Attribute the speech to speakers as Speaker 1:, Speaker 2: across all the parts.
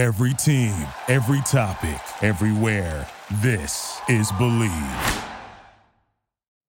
Speaker 1: Every team, every topic, everywhere. This is Believe.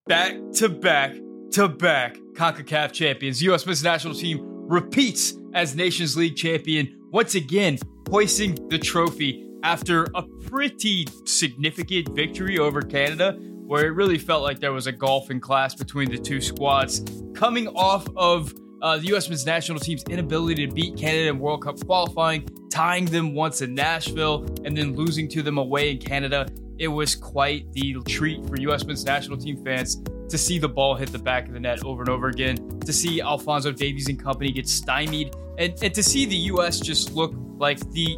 Speaker 2: Back to back to back CONCACAF champions. U.S. men's national team repeats as Nations League champion, once again hoisting the trophy after a pretty significant victory over Canada, where it really felt like there was a golfing class between the two squads. Coming off of uh, the U.S. men's national team's inability to beat Canada in World Cup qualifying, tying them once in Nashville, and then losing to them away in Canada. It was quite the treat for U.S. men's national team fans to see the ball hit the back of the net over and over again, to see Alfonso Davies and company get stymied, and, and to see the U.S. just look like the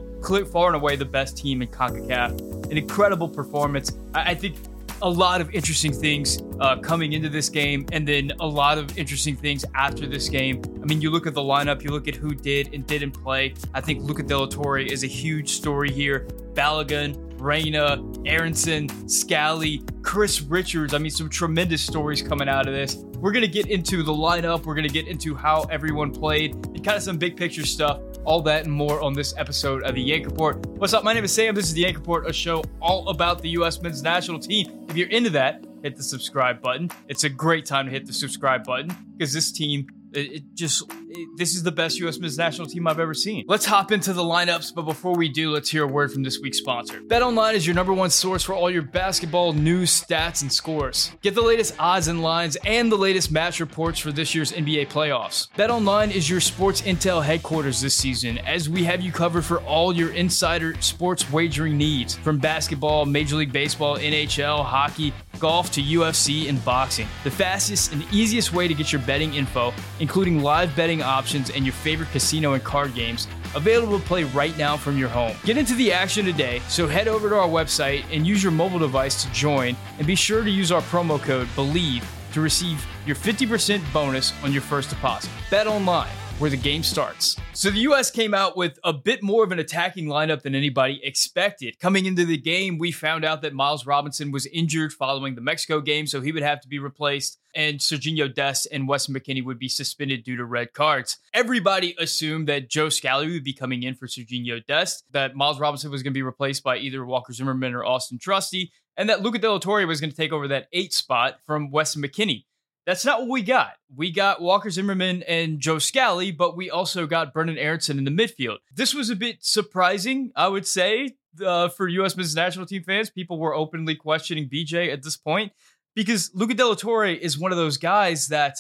Speaker 2: far and away the best team in CONCACAF. An incredible performance. I, I think a lot of interesting things uh, coming into this game, and then a lot of interesting things after this game. I mean, you look at the lineup, you look at who did and didn't play. I think Luca de la Torre is a huge story here. Balogun, Reyna, Aaronson, Scally, Chris Richards. I mean, some tremendous stories coming out of this. We're going to get into the lineup. We're going to get into how everyone played kind of some big picture stuff. All that and more on this episode of the Yank Report. What's up? My name is Sam. This is the Yank Report, a show all about the U.S. men's national team. If you're into that, hit the subscribe button. It's a great time to hit the subscribe button because this team it, just this is the best U.S. men's national team I've ever seen. Let's hop into the lineups, but before we do, let's hear a word from this week's sponsor. BetOnline is your number one source for all your basketball news, stats, and scores. Get the latest odds and lines and the latest match reports for this year's NBA playoffs. BetOnline is your sports intel headquarters this season, as we have you covered for all your insider sports wagering needs, from basketball, Major League Baseball, NHL, hockey golf to UFC and boxing. The fastest and easiest way to get your betting info, including live betting options and your favorite casino and card games, available to play right now from your home. Get into the action today, so head over to our website and use your mobile device to join, and be sure to use our promo code BELIEVE to receive your 50% bonus on your first deposit. Bet online where the game starts. So the US came out with a bit more of an attacking lineup than anybody expected. Coming into the game, we found out that Miles Robinson was injured following the Mexico game, so he would have to be replaced, and Sergiño Dest and Weston McKennie would be suspended due to red cards. Everybody assumed that Joe Scally would be coming in for Sergiño Dest, that Miles Robinson was going to be replaced by either Walker Zimmerman or Austin Trusty, and that Luca de la Torre was going to take over that eight spot from Weston McKennie. That's not what we got. We got Walker Zimmerman and Joe Scally, but we also got Brenden Aaronson in the midfield. This was a bit surprising, I would say, uh, for U.S. men's national team fans. People were openly questioning BJ at this point because Luca de la Torre is one of those guys that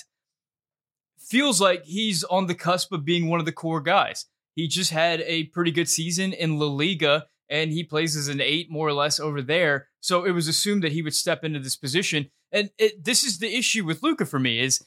Speaker 2: feels like he's on the cusp of being one of the core guys. He just had a pretty good season in La Liga and he plays as an eight more or less over there. So it was assumed that he would step into this position. And it, this is the issue with Luca for me is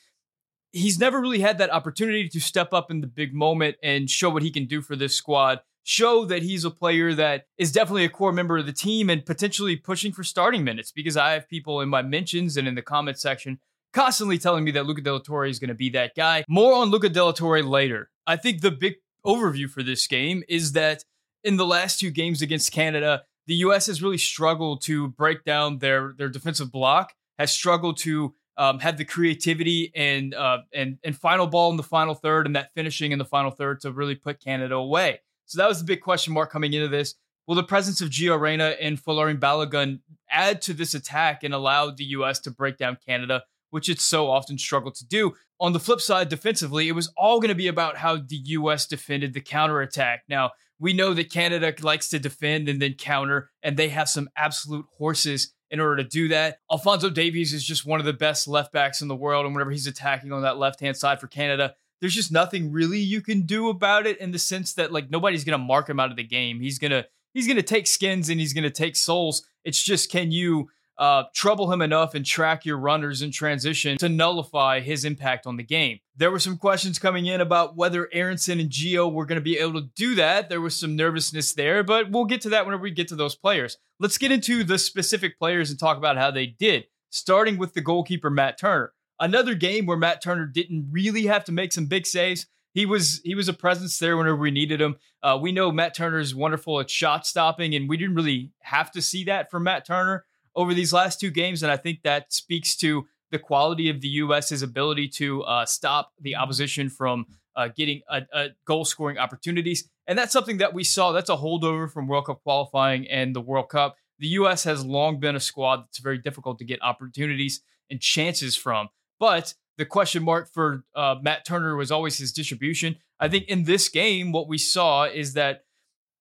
Speaker 2: he's never really had that opportunity to step up in the big moment and show what he can do for this squad. Show that he's a player that is definitely a core member of the team and potentially pushing for starting minutes because I have people in my mentions and in the comment section constantly telling me that Luca de la Torre is going to be that guy. More on Luca de la Torre later. I think the big overview for this game is that in the last two games against Canada, the U.S. has really struggled to break down their their defensive block, has struggled to um, have the creativity and uh, and and final ball in the final third and that finishing in the final third to really put Canada away. So that was the big question mark coming into this. Will the presence of Gio Reyna and Folarin Balogun add to this attack and allow the U.S. to break down Canada, which it's so often struggled to do? On the flip side, defensively, it was all going to be about how the U.S. defended the counterattack. Now, we know that Canada likes to defend and then counter, and they have some absolute horses in order to do that. Alfonso Davies is just one of the best left backs in the world, and whenever he's attacking on that left hand side for Canada, there's just nothing really you can do about it in the sense that like nobody's gonna mark him out of the game. He's gonna he's gonna take skins and he's gonna take souls. It's just can you uh, trouble him enough and track your runners in transition to nullify his impact on the game. There were some questions coming in about whether Aaronson and Gio were going to be able to do that. There was some nervousness there, but we'll get to that whenever we get to those players. Let's get into the specific players and talk about how they did, starting with the goalkeeper, Matt Turner. Another game where Matt Turner didn't really have to make some big saves. He was he was a presence there whenever we needed him. Uh, we know Matt Turner is wonderful at shot stopping, and we didn't really have to see that from Matt Turner over these last two games, and I think that speaks to the quality of the U.S.'s ability to uh, stop the opposition from uh, getting a, a goal scoring opportunities. And that's something that we saw. That's a holdover from World Cup qualifying and the World Cup. The U.S. has long been a squad that's very difficult to get opportunities and chances from. But the question mark for uh, Matt Turner was always his distribution. I think in this game, what we saw is that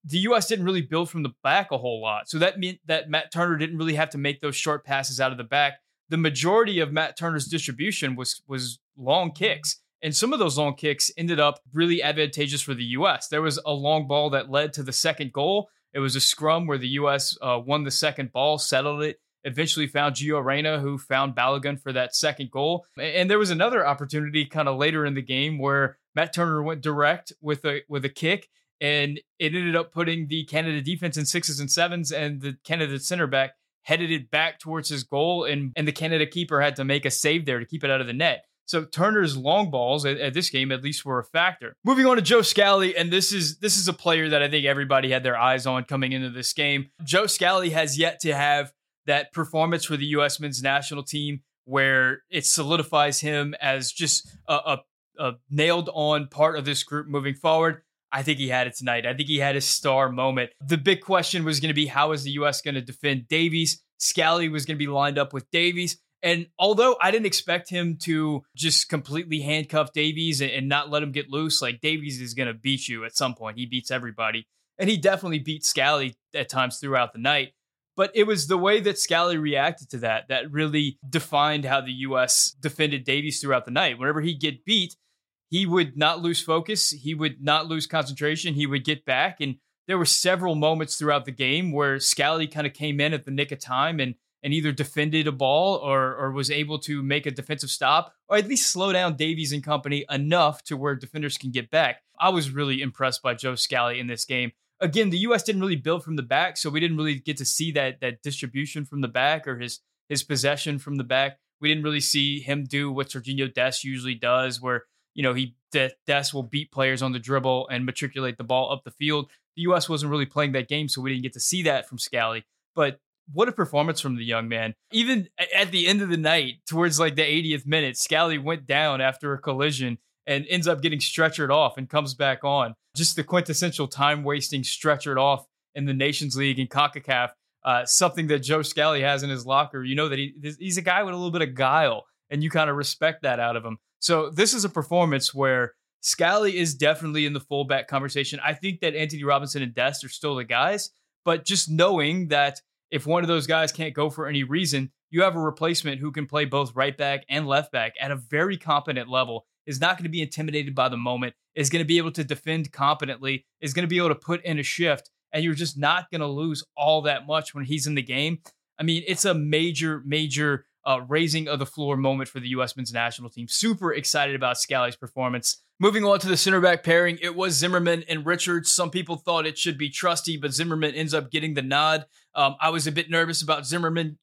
Speaker 2: the U.S. didn't really build from the back a whole lot. So that meant that Matt Turner didn't really have to make those short passes out of the back. The majority of Matt Turner's distribution was was long kicks. And some of those long kicks ended up really advantageous for the U.S. There was a long ball that led to the second goal. It was a scrum where the U.S. Uh, won the second ball, settled it, eventually found Gio Reyna, who found Balogun for that second goal. And there was another opportunity kind of later in the game where Matt Turner went direct with a with a kick, and it ended up putting the Canada defense in sixes and sevens, and the Canada center back headed it back towards his goal, and and the Canada keeper had to make a save there to keep it out of the net. So Turner's long balls at, at, this game at least were a factor. Moving on to Joe Scally, and this is this is a player that I think everybody had their eyes on coming into this game. Joe Scally has yet to have that performance for the U.S. men's national team where it solidifies him as just a, a, a nailed on part of this group moving forward. I think he had it tonight. I think he had his star moment. The big question was going to be how is the U.S. going to defend Davies? Scally was going to be lined up with Davies. And although I didn't expect him to just completely handcuff Davies and, not let him get loose, like Davies is going to beat you at some point. He beats everybody. And he definitely beat Scally at times throughout the night. But it was the way that Scally reacted to that that really defined how the U.S. defended Davies throughout the night. Whenever he get beat, he would not lose focus. He would not lose concentration. He would get back. And there were several moments throughout the game where Scally kind of came in at the nick of time and and either defended a ball or or was able to make a defensive stop or at least slow down Davies and company enough to where defenders can get back. I was really impressed by Joe Scally in this game. Again, the US didn't really build from the back, so we didn't really get to see that that distribution from the back or his his possession from the back. We didn't really see him do what Sergiño Dest usually does where, you know, he Dest will beat players on the dribble and matriculate the ball up the field. The US wasn't really playing that game, so we didn't get to see that from Scally. But what a performance from the young man. Even at the end of the night, towards like the 80th minute, Scally went down after a collision and ends up getting stretchered off and comes back on. Just the quintessential time wasting stretchered off in the Nations League and CONCACAF. Uh, something that Joe Scally has in his locker. You know that he, he's a guy with a little bit of guile, and you kind of respect that out of him. So this is a performance where Scally is definitely in the fullback conversation. I think that Antonee Robinson and Dest are still the guys, but just knowing that if one of those guys can't go for any reason, you have a replacement who can play both right back and left back at a very competent level, is not going to be intimidated by the moment, is going to be able to defend competently, is going to be able to put in a shift, and you're just not going to lose all that much when he's in the game. I mean, it's a major, major uh, raising of the floor moment for the U.S. men's national team. Super excited about Scally's performance. Moving on to the center back pairing, it was Zimmerman and Richards. Some people thought it should be Trusty, but Zimmerman ends up getting the nod. Um, I was a bit nervous about Zimmerman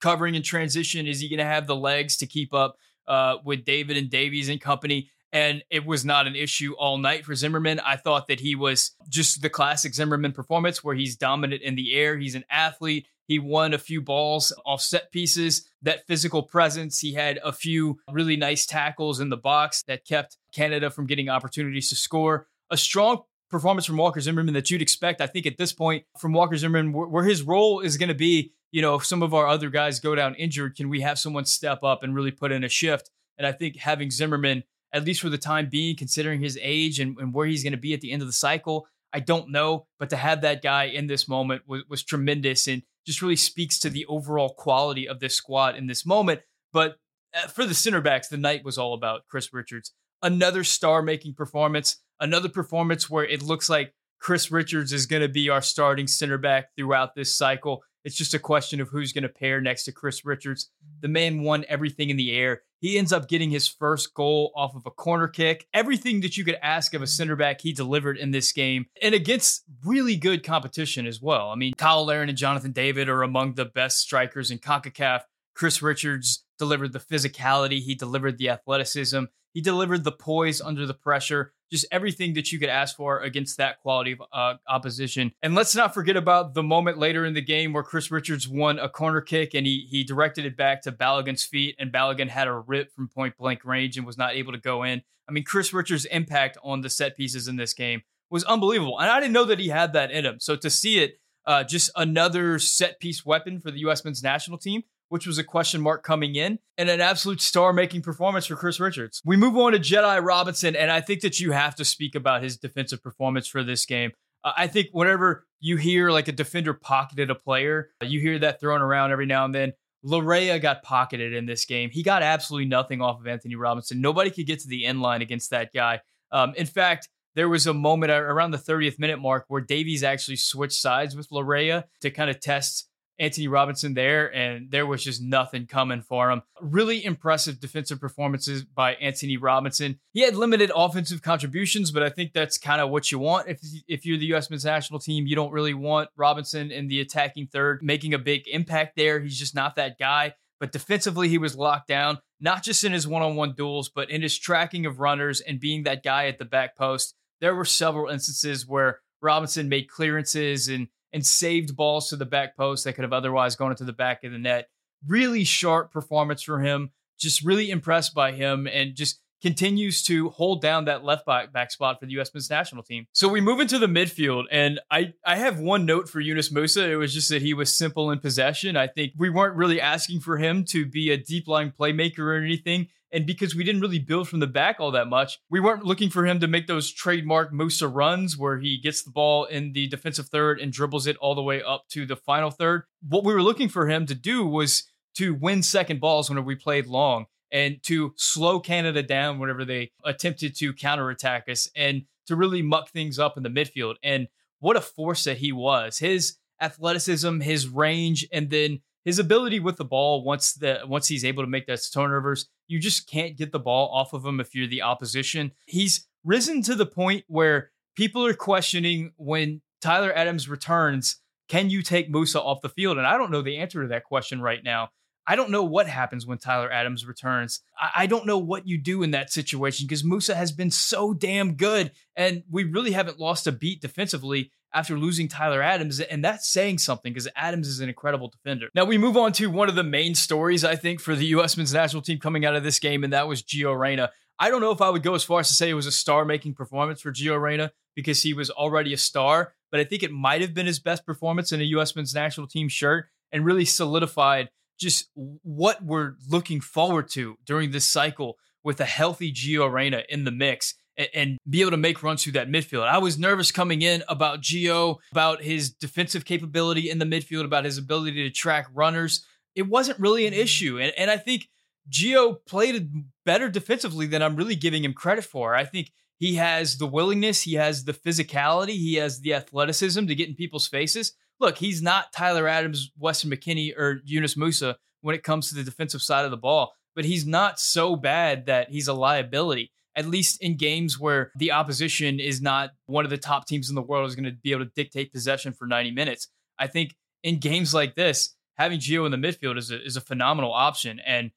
Speaker 2: covering in transition. Is he going to have the legs to keep up uh, with David and Davies and company? And it was not an issue all night for Zimmerman. I thought that he was just the classic Zimmerman performance where he's dominant in the air. He's an athlete. He won a few balls off set pieces, that physical presence. He had a few really nice tackles in the box that kept Canada from getting opportunities to score. A strong performance from Walker Zimmerman that you'd expect, I think, at this point from Walker Zimmerman, where his role is going to be, you know, if some of our other guys go down injured, can we have someone step up and really put in a shift? And I think having Zimmerman, at least for the time being, considering his age and, and where he's going to be at the end of the cycle, I don't know. But to have that guy in this moment was, was tremendous. And just really speaks to the overall quality of this squad in this moment. But uh, for the center backs, the night was all about Chris Richards. Another star making performance, another performance where it looks like Chris Richards is going to be our starting center back throughout this cycle. It's just a question of who's going to pair next to Chris Richards. The man won everything in the air. He ends up getting his first goal off of a corner kick. Everything that you could ask of a center back, he delivered in this game and against really good competition as well. I mean, Cyle Larin and Jonathan David are among the best strikers in CONCACAF. Chris Richards delivered the physicality, he delivered the athleticism, he delivered the poise under the pressure. Just everything that you could ask for against that quality of uh, opposition. And let's not forget about the moment later in the game where Chris Richards won a corner kick and he he directed it back to Balogun's feet, and Balogun had a rip from point blank range and was not able to go in. I mean, Chris Richards' impact on the set pieces in this game was unbelievable, and I didn't know that he had that in him. So to see it, uh, just another set piece weapon for the U.S. men's national team which was a question mark coming in, and an absolute star making performance for Chris Richards. We move on to Jedi Robinson, and I think that you have to speak about his defensive performance for this game. Uh, I think whenever you hear like a defender pocketed a player, you hear that thrown around every now and then. Laryea got pocketed in this game. He got absolutely nothing off of Antonee Robinson. Nobody could get to the end line against that guy. Um, in fact, there was a moment around the 30th minute mark where Davies actually switched sides with Laryea to kind of test Antonee Robinson there, and there was just nothing coming for him. Really impressive defensive performances by Antonee Robinson. He had limited offensive contributions, but I think that's kind of what you want if if you're the U.S. men's national team. You don't really want Robinson in the attacking third making a big impact there. He's just not that guy. But defensively, he was locked down, not just in his one on one duels, but in his tracking of runners and being that guy at the back post. There were several instances where Robinson made clearances and and saved balls to the back post that could have otherwise gone into the back of the net. Really sharp performance for him. Just really impressed by him and just continues to hold down that left back, back spot for the U.S. men's national team. So we move into the midfield, and I, I have one note for Yunus Musah. It was just that he was simple in possession. I think we weren't really asking for him to be a deep line playmaker or anything. And because we didn't really build from the back all that much, we weren't looking for him to make those trademark Musah runs where he gets the ball in the defensive third and dribbles it all the way up to the final third. What we were looking for him to do was to win second balls whenever we played long and to slow Canada down whenever they attempted to counterattack us and to really muck things up in the midfield. And what a force that he was. His athleticism, his range, and then his ability with the ball once the once he's able to make those turnovers, you just can't get the ball off of him if you're the opposition. He's risen to the point where people are questioning when Tyler Adams returns, can you take Musah off the field? And I don't know the answer to that question right now. I don't know what happens when Tyler Adams returns. I, I don't know what you do in that situation because Musah has been so damn good, and we really haven't lost a beat defensively after losing Tyler Adams, and that's saying something because Adams is an incredible defender. Now we move on to one of the main stories I think for the U.S. men's national team coming out of this game, and that was Gio Reyna. I don't know if I would go as far as to say it was a star-making performance for Gio Reyna because he was already a star, but I think it might have been his best performance in a U.S. men's national team shirt and really solidified just what we're looking forward to during this cycle with a healthy Gio Reyna in the mix and, and, be able to make runs through that midfield. I was nervous coming in about Gio, about his defensive capability in the midfield, about his ability to track runners. It wasn't really an issue. And, and I think Gio played better defensively than I'm really giving him credit for. I think he has the willingness, he has the physicality, he has the athleticism to get in people's faces look, he's not Tyler Adams, Weston McKennie, or Yunus Musah when it comes to the defensive side of the ball, but he's not so bad that he's a liability. At least in games where the opposition is not one of the top teams in the world is going to be able to dictate possession for 90 minutes. I think in games like this, having Gio in the midfield is a, is a phenomenal option. And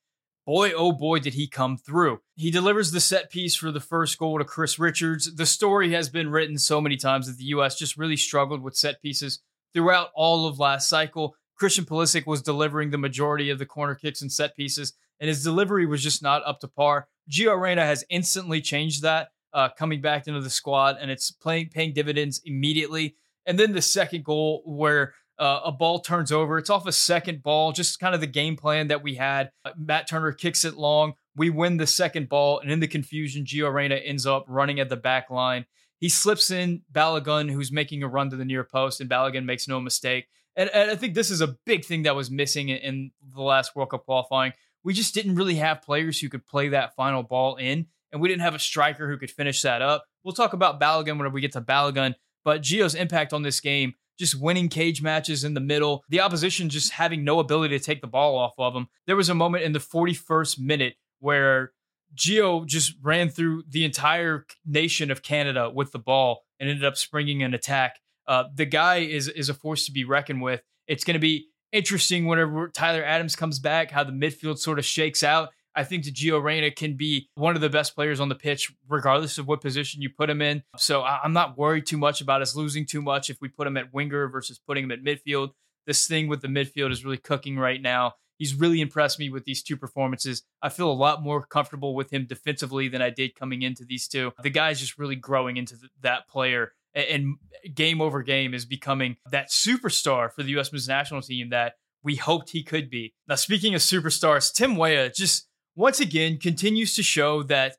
Speaker 2: boy, oh boy, did he come through. He delivers the set piece for the first goal to Chris Richards. The story has been written so many times that the U.S. just really struggled with set pieces throughout all of last cycle. Christian Pulisic was delivering the majority of the corner kicks and set pieces, and his delivery was just not up to par. Gio Reyna has instantly changed that, uh, coming back into the squad, and it's playing paying dividends immediately. And then the second goal, where uh, a ball turns over, it's off a second ball, just kind of the game plan that we had. Matt Turner kicks it long. We win the second ball, and in the confusion, Gio Reyna ends up running at the back line. He slips in Balogun, who's making a run to the near post, and Balogun makes no mistake. And, and I think this is a big thing that was missing in, in the last World Cup qualifying. We just didn't really have players who could play that final ball in, and we didn't have a striker who could finish that up. We'll talk about Balogun whenever we get to Balogun, but Gio's impact on this game just winning cage matches in the middle, the opposition just having no ability to take the ball off of him. There was a moment in the 41st minute where Gio just ran through the entire nation of Canada with the ball and ended up springing an attack. Uh, the guy is is a force to be reckoned with. It's going to be interesting whenever Tyler Adams comes back, how the midfield sort of shakes out. I think that Gio Reyna can be one of the best players on the pitch, regardless of what position you put him in. So I'm not worried too much about us losing too much if we put him at winger versus putting him at midfield. This thing with the midfield is really cooking right now. He's really impressed me with these two performances. I feel a lot more comfortable with him defensively than I did coming into these two. The guy's just really growing into that player and game over game is becoming that superstar for the U.S. men's national team that we hoped he could be. Now, speaking of superstars, Tim Weah just once again continues to show that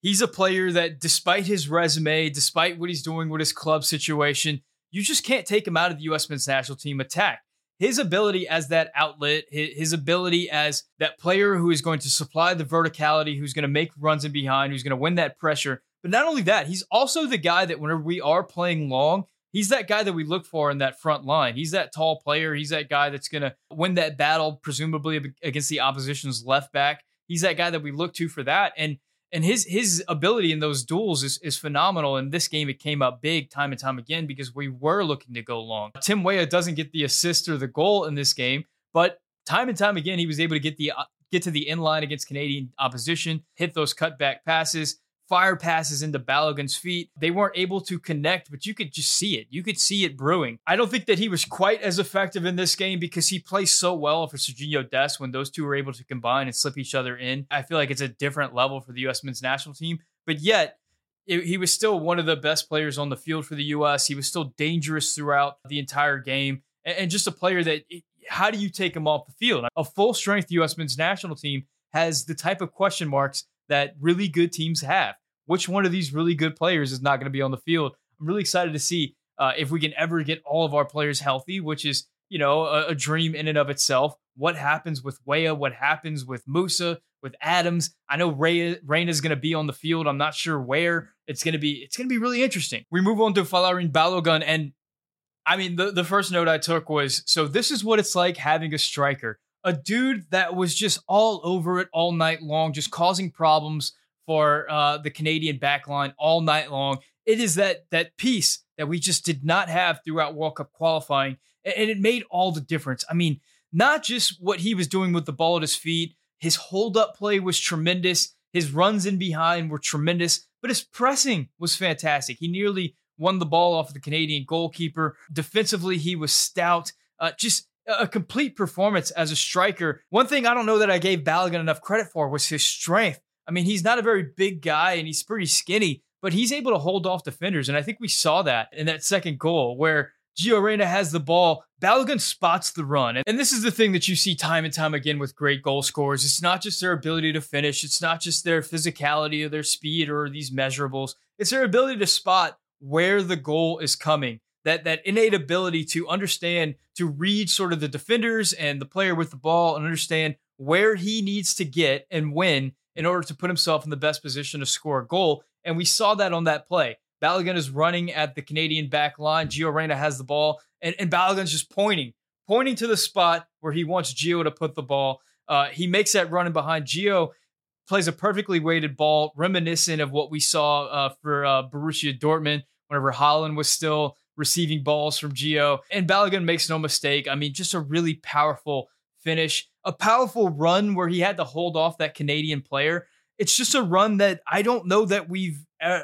Speaker 2: he's a player that, despite his resume, despite what he's doing with his club situation, you just can't take him out of the U.S. men's national team attack. His ability as that outlet, his ability as that player who is going to supply the verticality, who's going to make runs in behind, who's going to win that pressure. But not only that, he's also the guy that whenever we are playing long, he's that guy that we look for in that front line. He's that tall player. He's that guy that's going to win that battle, presumably against the opposition's left back. He's that guy that we look to for that. And and his his ability in those duels is, is phenomenal. In this game, it came up big time and time again because we were looking to go long. Tim Weah doesn't get the assist or the goal in this game, but time and time again, he was able to get the uh, get to the in line against Canadian opposition, hit those cutback passes fire passes into Balogun's feet. They weren't able to connect, but you could just see it. You could see it brewing. I don't think that he was quite as effective in this game because he plays so well for Sergiño Dest when those two were able to combine and slip each other in. I feel like it's a different level for the U.S. men's national team, but yet he was still one of the best players on the field for the U.S. He was still dangerous throughout the entire game and just a player that. how do you take him off the field? A full strength U.S. men's national team has the type of question marks that really good teams have. Which one of these really good players is not going to be on the field? I'm really excited to see uh, if we can ever get all of our players healthy, which is you know a, a dream in and of itself. What happens with Weah? What happens with Musah? With Adams? I know Ray Reyna is going to be on the field. I'm not sure where it's going to be. It's going to be really interesting. We move on to Folarin Balogun, and I mean the the first note I took was so this is what it's like having a striker a dude that was just all over it all night long, just causing problems for uh, the Canadian backline all night long. It is that that piece that we just did not have throughout World Cup qualifying, and it made all the difference. I mean, not just what he was doing with the ball at his feet, his hold up play was tremendous, his runs in behind were tremendous, but his pressing was fantastic. He nearly won the ball off the Canadian goalkeeper. Defensively, he was stout. Uh, just a complete performance as a striker. One thing I don't know that I gave Balogun enough credit for was his strength. I mean, he's not a very big guy and he's pretty skinny, but he's able to hold off defenders. And I think we saw that in that second goal where Gio Reyna has the ball. Balogun spots the run. And this is the thing that you see time and time again with great goal scorers. It's not just their ability to finish, it's not just their physicality or their speed or these measurables. It's their ability to spot where the goal is coming that that innate ability to understand to read sort of the defenders and the player with the ball and understand where he needs to get and when in order to put himself in the best position to score a goal. And we saw that on that play. Balogun is running at the Canadian back line. Gio Reyna has the ball, and, and Balogun's just pointing, pointing to the spot where he wants Gio to put the ball. Uh, he makes that run in behind. Gio plays a perfectly weighted ball, reminiscent of what we saw uh, for uh, Borussia Dortmund whenever Haaland was still receiving balls from Gio. And Balogun makes no mistake. I mean, just a really powerful finish, a powerful run where he had to hold off that Canadian player. It's just a run that I don't know that we've, uh, uh,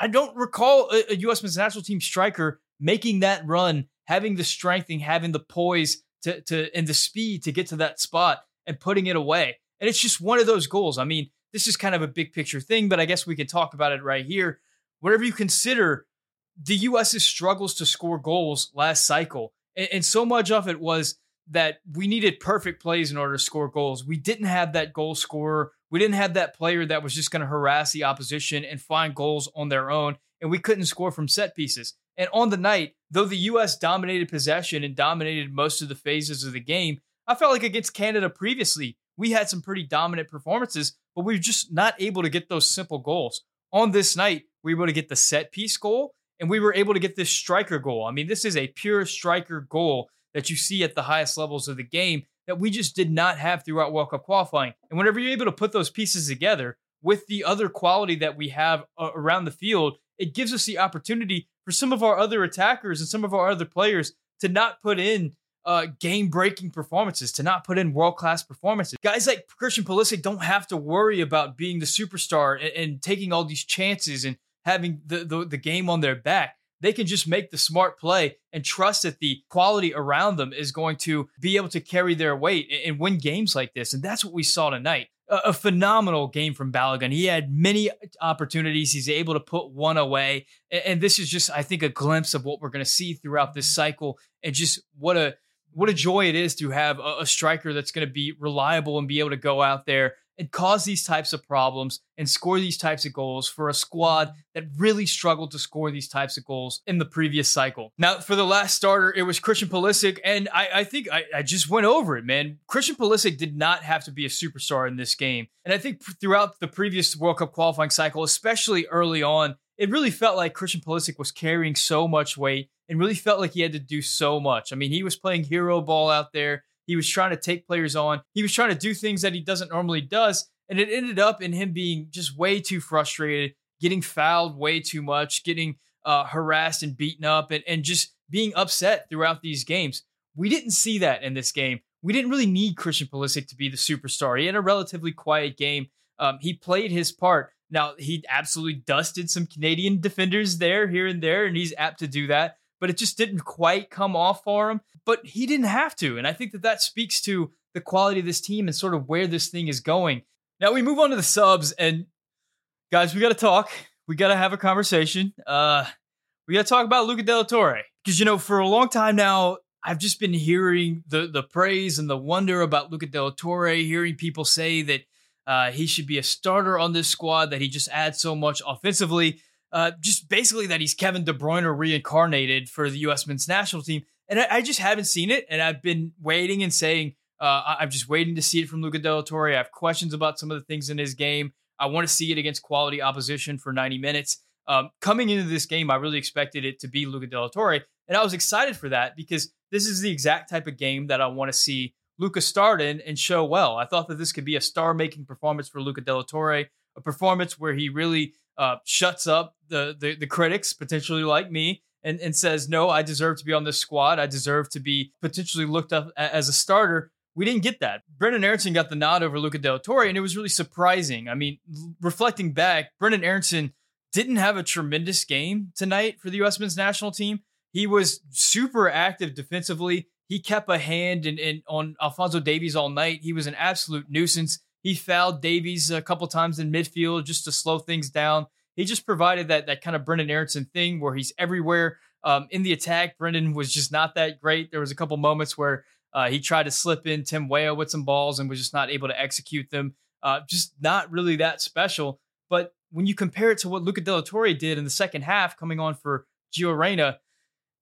Speaker 2: I don't recall a, a U.S. men's national team striker making that run, having the strength and having the poise to, to, and the speed to get to that spot and putting it away. And it's just one of those goals. I mean, this is kind of a big picture thing, but I guess we can talk about it right here. Whatever you consider the U.S.'s struggles to score goals last cycle, and, and so much of it was that we needed perfect plays in order to score goals. We didn't have that goal scorer. We didn't have that player that was just going to harass the opposition and find goals on their own, and we couldn't score from set pieces. And on the night, though the U.S. dominated possession and dominated most of the phases of the game, I felt like against Canada previously, we had some pretty dominant performances, but we were just not able to get those simple goals. On this night, we were able to get the set piece goal and we were able to get this striker goal. I mean, this is a pure striker goal that you see at the highest levels of the game that we just did not have throughout World Cup qualifying. And whenever you're able to put those pieces together with the other quality that we have uh, around the field, it gives us the opportunity for some of our other attackers and some of our other players to not put in uh, game breaking performances, to not put in world class performances. Guys like Christian Pulisic don't have to worry about being the superstar and, and taking all these chances and having the, the, the game on their back. They can just make the smart play and trust that the quality around them is going to be able to carry their weight and, and win games like this. And that's what we saw tonight a, phenomenal game from Balogun. He had many opportunities. He's able to put one away. And, this is just, I think, a glimpse of what we're going to see throughout this cycle and just what a what a joy it is to have a, a striker that's going to be reliable and be able to go out there and cause these types of problems and score these types of goals for a squad that really struggled to score these types of goals in the previous cycle. Now, for the last starter, it was Christian Pulisic, and I, I think I, I, just went over it, man. Christian Pulisic did not have to be a superstar in this game. And I think throughout the previous World Cup qualifying cycle, especially early on, it really felt like Christian Pulisic was carrying so much weight and really felt like he had to do so much. I mean, he was playing hero ball out there. He was trying to take players on. He was trying to do things that he doesn't normally does. And it ended up in him being just way too frustrated, getting fouled way too much, getting uh, harassed and beaten up, and, and just being upset throughout these games. We didn't see that in this game. We didn't really need Christian Pulisic to be the superstar. He had a relatively quiet game. Um, he played his part. Now, he absolutely dusted some Canadian defenders there, here and there, and he's apt to do that but it just didn't quite come off for him. But he didn't have to. And I think that that speaks to the quality of this team and sort of where this thing is going. Now we move on to the subs. And guys, we got to talk. We got to have a conversation. Uh, we got to talk about Luca de la Torre. Because, you know, for a long time now, I've just been hearing the, the praise and the wonder about Luca de la Torre, hearing people say that uh, he should be a starter on this squad, that he just adds so much offensively uh, just basically that he's Kevin De Bruyne reincarnated for the U.S. men's national team. And I, I just haven't seen it. And I've been waiting and saying, uh, I'm just waiting to see it from Luca de la Torre. I have questions about some of the things in his game. I want to see it against quality opposition for 90 minutes. Um, coming into this game, I really expected it to be Luca de la Torre. And I was excited for that because this is the exact type of game that I want to see Luca start in and show well. I thought that this could be a star making performance for Luca de la Torre, a performance where he really uh, shuts up the, the, the critics, potentially like me, and, and says, no, I deserve to be on this squad. I deserve to be potentially looked up as a starter. We didn't get that. Brenden Aaronson got the nod over Luca Del Torre, and it was really surprising. I mean, reflecting back, Brenden Aaronson didn't have a tremendous game tonight for the U.S. men's national team. He was super active defensively. He kept a hand in, in on Alfonso Davies all night. He was an absolute nuisance. He fouled Davies a couple times in midfield just to slow things down. He just provided that that kind of Brenden Aaronson thing where he's everywhere. Um, in the attack, Brenden was just not that great. There was a couple moments where uh, he tried to slip in Tim Weah with some balls and was just not able to execute them. Uh, just not really that special. But when you compare it to what Luca de la Torre did in the second half, coming on for Gio Reyna,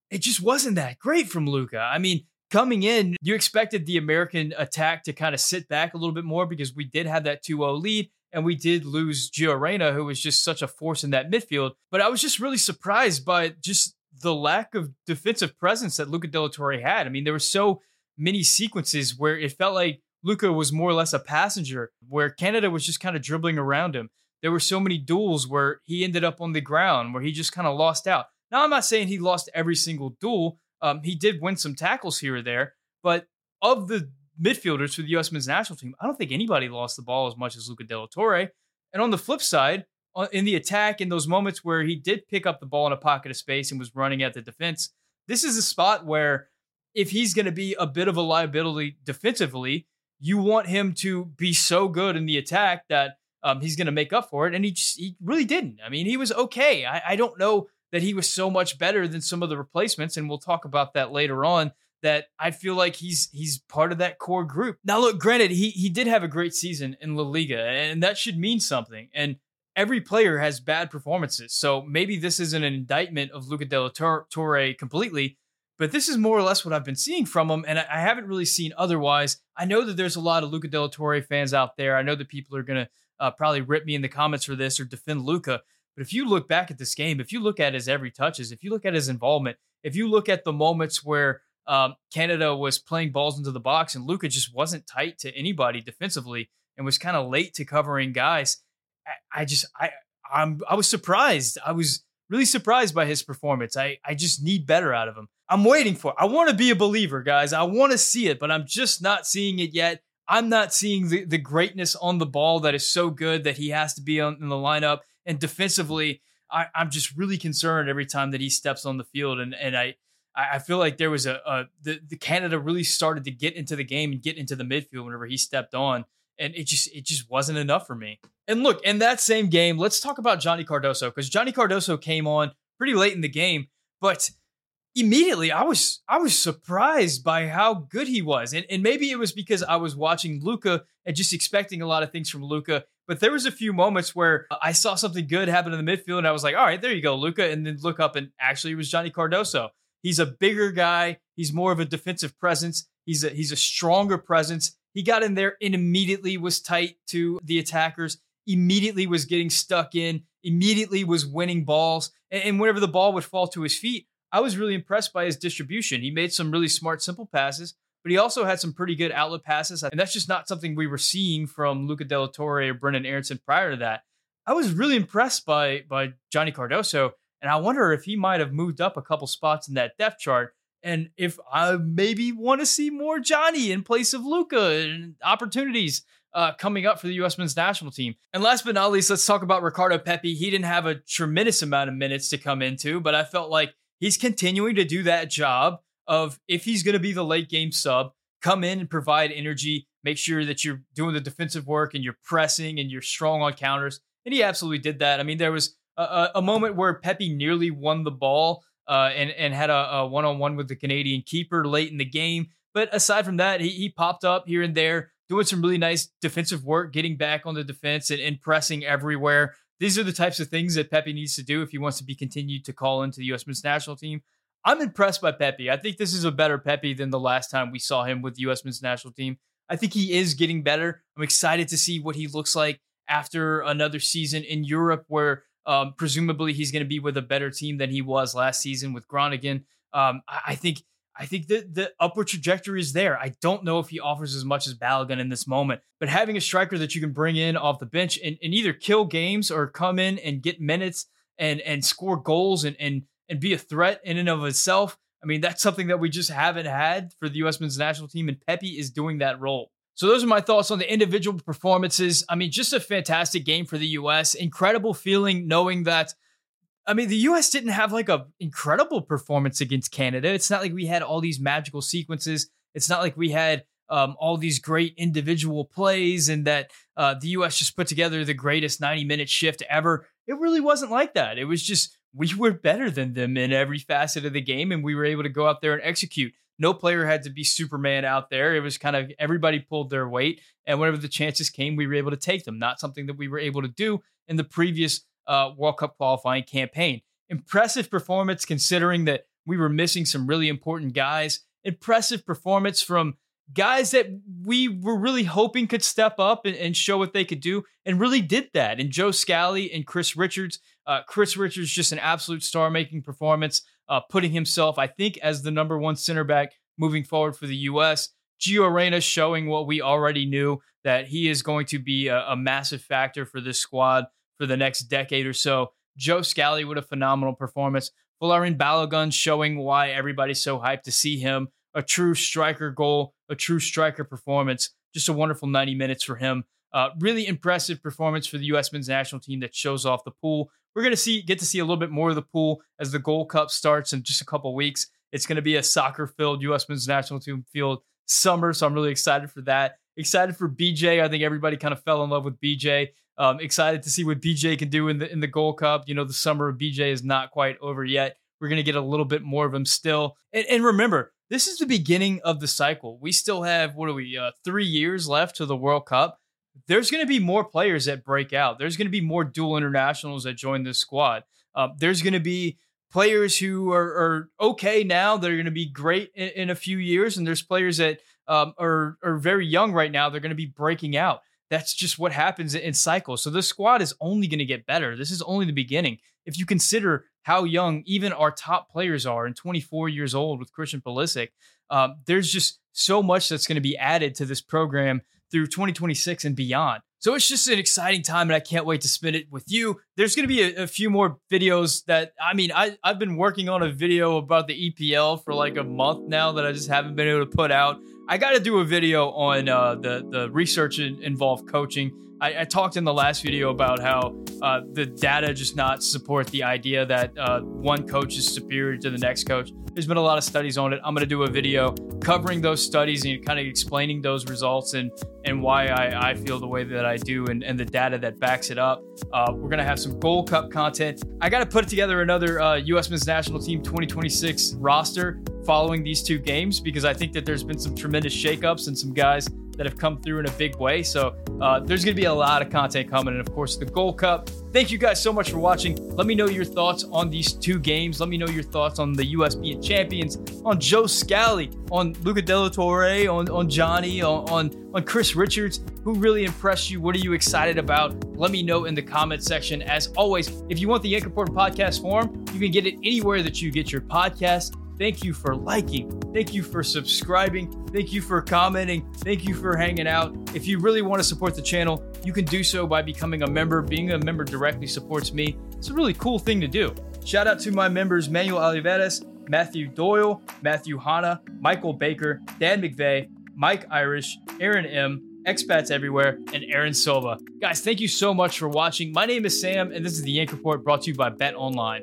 Speaker 2: it just wasn't that great from Luca. I mean, coming in, you expected the American attack to kind of sit back a little bit more because we did have that 2 0 lead and we did lose Gio Reyna, who was just such a force in that midfield. But I was just really surprised by just the lack of defensive presence that Luca de la Torre had. I mean, there were so many sequences where it felt like Luca was more or less a passenger, where Canada was just kind of dribbling around him. There were so many duels where he ended up on the ground, where he just kind of lost out. Now, I'm not saying he lost every single duel, um, he did win some tackles here or there, but of the midfielders for the U.S. men's national team, I don't think anybody lost the ball as much as Luca de la Torre. And on the flip side, in the attack, in those moments where he did pick up the ball in a pocket of space and was running at the defense, this is a spot where if he's going to be a bit of a liability defensively, you want him to be so good in the attack that um, he's going to make up for it. And he just, he really didn't. I mean, he was okay. I, I don't know that he was so much better than some of the replacements, and we'll talk about that later on. That I feel like he's he's part of that core group. Now, look, granted, he he did have a great season in La Liga, and that should mean something. And every player has bad performances, so maybe this isn't an indictment of Luca de la Torre completely, but this is more or less what I've been seeing from him, and I haven't really seen otherwise. I know that there's a lot of Luca de la Torre fans out there. I know that people are gonna uh, probably rip me in the comments for this or defend Luca, but if you look back at this game, if you look at his every touches, if you look at his involvement, if you look at the moments where um, Canada was playing balls into the box and Luca just wasn't tight to anybody defensively and was kind of late to covering guys, I, I just I I'm I was surprised. I was really surprised by his performance. I I just need better out of him. I'm waiting for. It. I want to be a believer, guys. I want to see it, but I'm just not seeing it yet. I'm not seeing the, the greatness on the ball that is so good that he has to be on, in the lineup. And defensively, I, am just really concerned every time that he steps on the field. And and I I feel like there was a, a the, the Canada really started to get into the game and get into the midfield whenever he stepped on. And it just it just wasn't enough for me. And look, in that same game, let's talk about Johnny Cardoso because Johnny Cardoso came on pretty late in the game, but immediately I was I was surprised by how good he was. And, and maybe it was because I was watching Luca and just expecting a lot of things from Luca. But there was a few moments where I saw something good happen in the midfield and I was like, all right, there you go, Luca. And then look up and actually it was Johnny Cardoso. He's a bigger guy. He's more of a defensive presence. He's a he's a stronger presence. He got in there and immediately was tight to the attackers, immediately was getting stuck in, immediately was winning balls. And, and whenever the ball would fall to his feet, I was really impressed by his distribution. He made some really smart, simple passes, but he also had some pretty good outlet passes. And that's just not something we were seeing from Luca de la Torre or Brenden Aaronson prior to that. I was really impressed by by Johnny Cardoso, and I wonder if he might have moved up a couple spots in that depth chart. And if I maybe want to see more Johnny in place of Luca and opportunities uh, coming up for the U.S. men's national team. And last but not least, let's talk about Ricardo Pepi. He didn't have a tremendous amount of minutes to come into, but I felt like he's continuing to do that job of if he's going to be the late game sub, come in and provide energy, make sure that you're doing the defensive work and you're pressing and you're strong on counters. And he absolutely did that. I mean, there was a, a moment where Pepi nearly won the ball uh, and and had a one on one with the Canadian keeper late in the game. But aside from that, he, he popped up here and there, doing some really nice defensive work, getting back on the defense and, and pressing everywhere. These are the types of things that Pepi needs to do if he wants to be continued to call into the U.S. men's national team. I'm impressed by Pepi. I think this is a better Pepi than the last time we saw him with the U.S. men's national team. I think he is getting better. I'm excited to see what he looks like after another season in Europe, where um, presumably he's going to be with a better team than he was last season with Groningen. Um, I, I think I think that the upward trajectory is there. I don't know if he offers as much as Balogun in this moment, but having a striker that you can bring in off the bench and, and either kill games or come in and get minutes and and score goals and and and be a threat in and of itself. I mean, that's something that we just haven't had for the U.S. men's national team, and Pepi is doing that role. So those are my thoughts on the individual performances. I mean, just a fantastic game for the U.S. Incredible feeling knowing that I mean, the U.S. didn't have like a incredible performance against Canada. It's not like we had all these magical sequences. It's not like we had um, all these great individual plays and that uh, the U.S. just put together the greatest 90 minute shift ever. It really wasn't like that. It was just we were better than them in every facet of the game, and we were able to go out there and execute. No player had to be Superman out there. It was kind of everybody pulled their weight, and whenever the chances came, we were able to take them. Not something that we were able to do in the previous uh, World Cup qualifying campaign. Impressive performance considering that we were missing some really important guys. Impressive performance from guys that we were really hoping could step up and, and, show what they could do, and really did that. And Joe Scally and Chris Richards. Uh, Chris Richards just an absolute star-making performance, uh, putting himself, I think, as the number one center back moving forward for the U.S. Gio Reyna showing what we already knew that he is going to be a, a massive factor for this squad for the next decade or so. Joe Scally with a phenomenal performance. Folarin Balogun showing why everybody's so hyped to see him. A true striker goal, a true striker performance. Just a wonderful 90 minutes for him. Uh, really impressive performance for the U.S. men's national team that shows off the pool. We're going to see get to see a little bit more of the pool as the Gold Cup starts in just a couple weeks. It's going to be a soccer-filled U.S. men's national team field summer, so I'm really excited for that. Excited for BJ. I think everybody kind of fell in love with BJ. Um, excited to see what BJ can do in the in the Gold Cup. You know, the summer of BJ is not quite over yet. We're going to get a little bit more of him still. And, and, remember, this is the beginning of the cycle. We still have what are we? Uh, three years left to the World Cup. There's going to be more players that break out. There's going to be more dual internationals that join this squad. Uh, there's going to be players who are, are, okay now. They're going to be great in, in, a few years, and there's players that um, are are very young right now. They're going to be breaking out that's just what happens in cycles. So this squad is only going to get better. This is only the beginning. If you consider how young even our top players are, and 24 years old with Christian Pulisic, um, there's just so much that's going to be added to this program through 2026 and beyond. So it's just an exciting time, and I can't wait to spend it with you. There's going to be a, a, few more videos that I mean, I, I've been working on a video about the EPL for like a month now that I just haven't been able to put out. I got to do a video on uh, the the research in, involved coaching. I, I, talked in the last video about how uh, the data just not support the idea that uh, one coach is superior to the next coach. There's been a lot of studies on it. I'm going to do a video covering those studies and kind of explaining those results and and why I, I feel the way that I do and, and the data that backs it up. Uh, we're going to have some Gold Cup content. I got to put together another uh, U.S. Men's National Team 2026 roster following these two games because I think that there's been some tremendous shakeups and some guys that have come through in a big way. So uh, there's going to be a lot of content coming. And of course, the Gold Cup. Thank you guys so much for watching. Let me know your thoughts on these two games. Let me know your thoughts on the US being champions, on Joe Scally, on Luca De La Torre, on, on Johnny, on, on, on Chris Richards. Who really impressed you? What are you excited about? Let me know in the comment section. As always, if you want the Yank Report podcast form, you can get it anywhere that you get your podcast. Thank you for liking. Thank you for subscribing. Thank you for commenting. Thank you for hanging out. If you really want to support the channel, you can do so by becoming a member. Being a member directly supports me. It's a really cool thing to do. Shout out to my members Manuel Oliveras, Matthew Doyle, Matthew Hanna, Michael Baker, Dan McVeigh, Mike Irish, Aaron M., expats everywhere, and Aaron Silva. Guys, thank you so much for watching. My name is Sam, and this is the Yank Report brought to you by Bet Online.